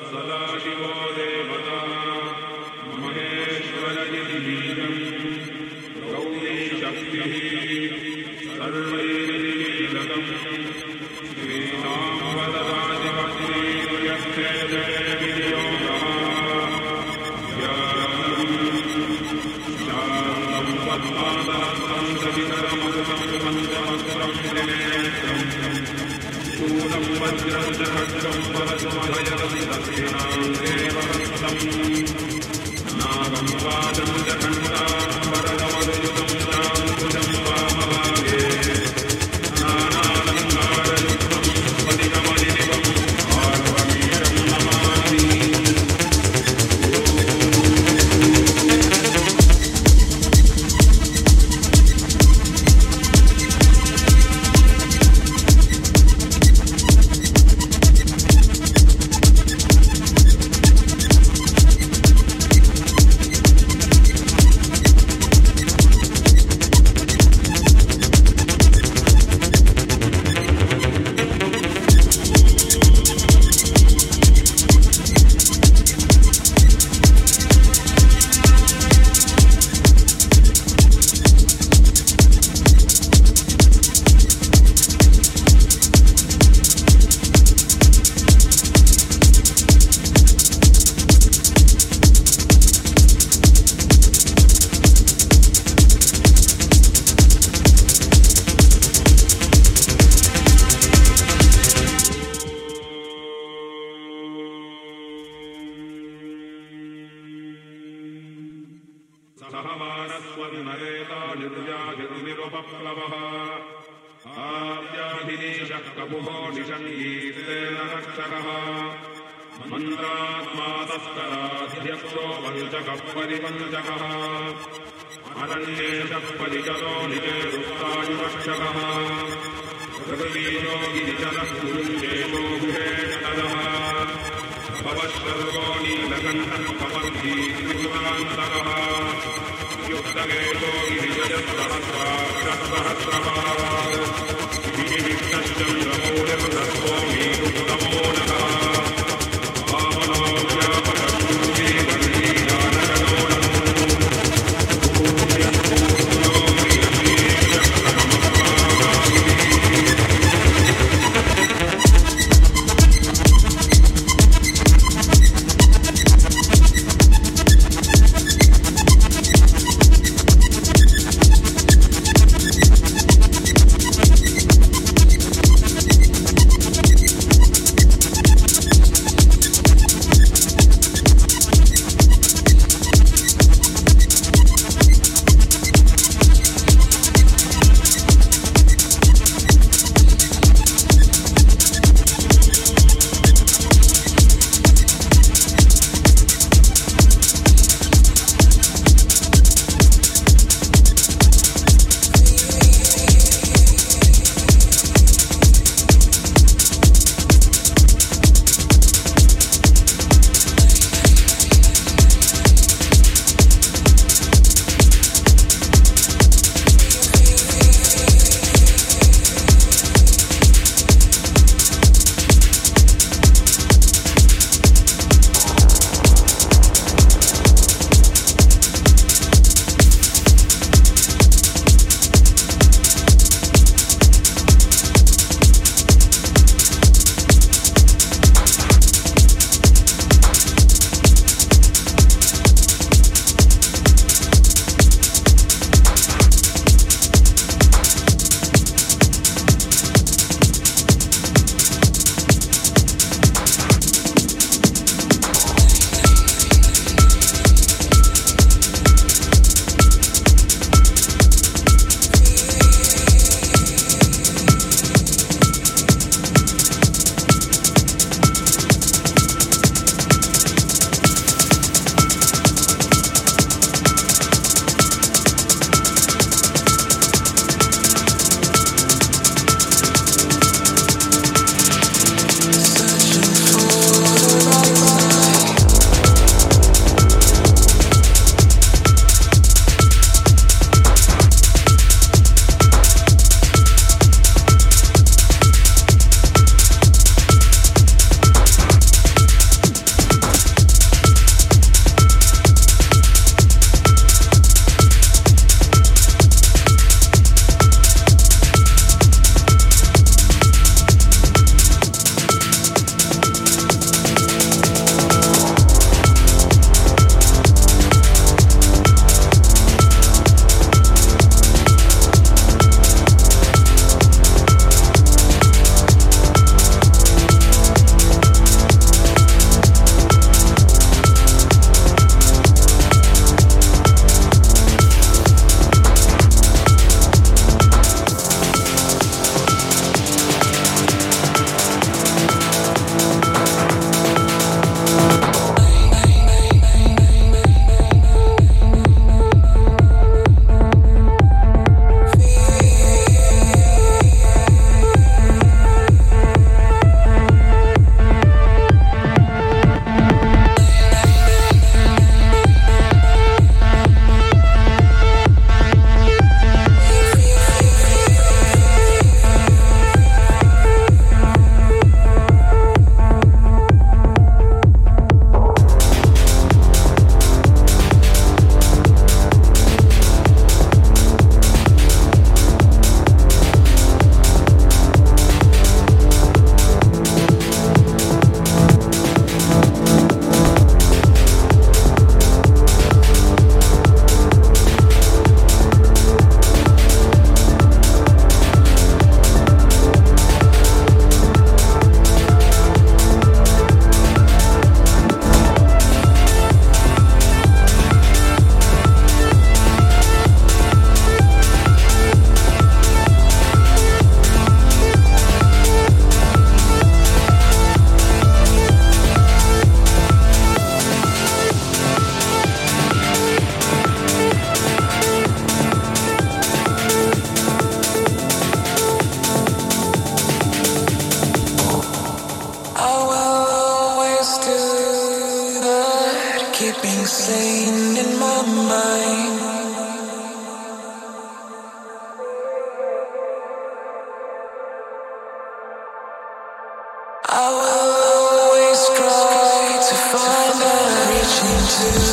صلاة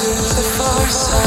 the far side.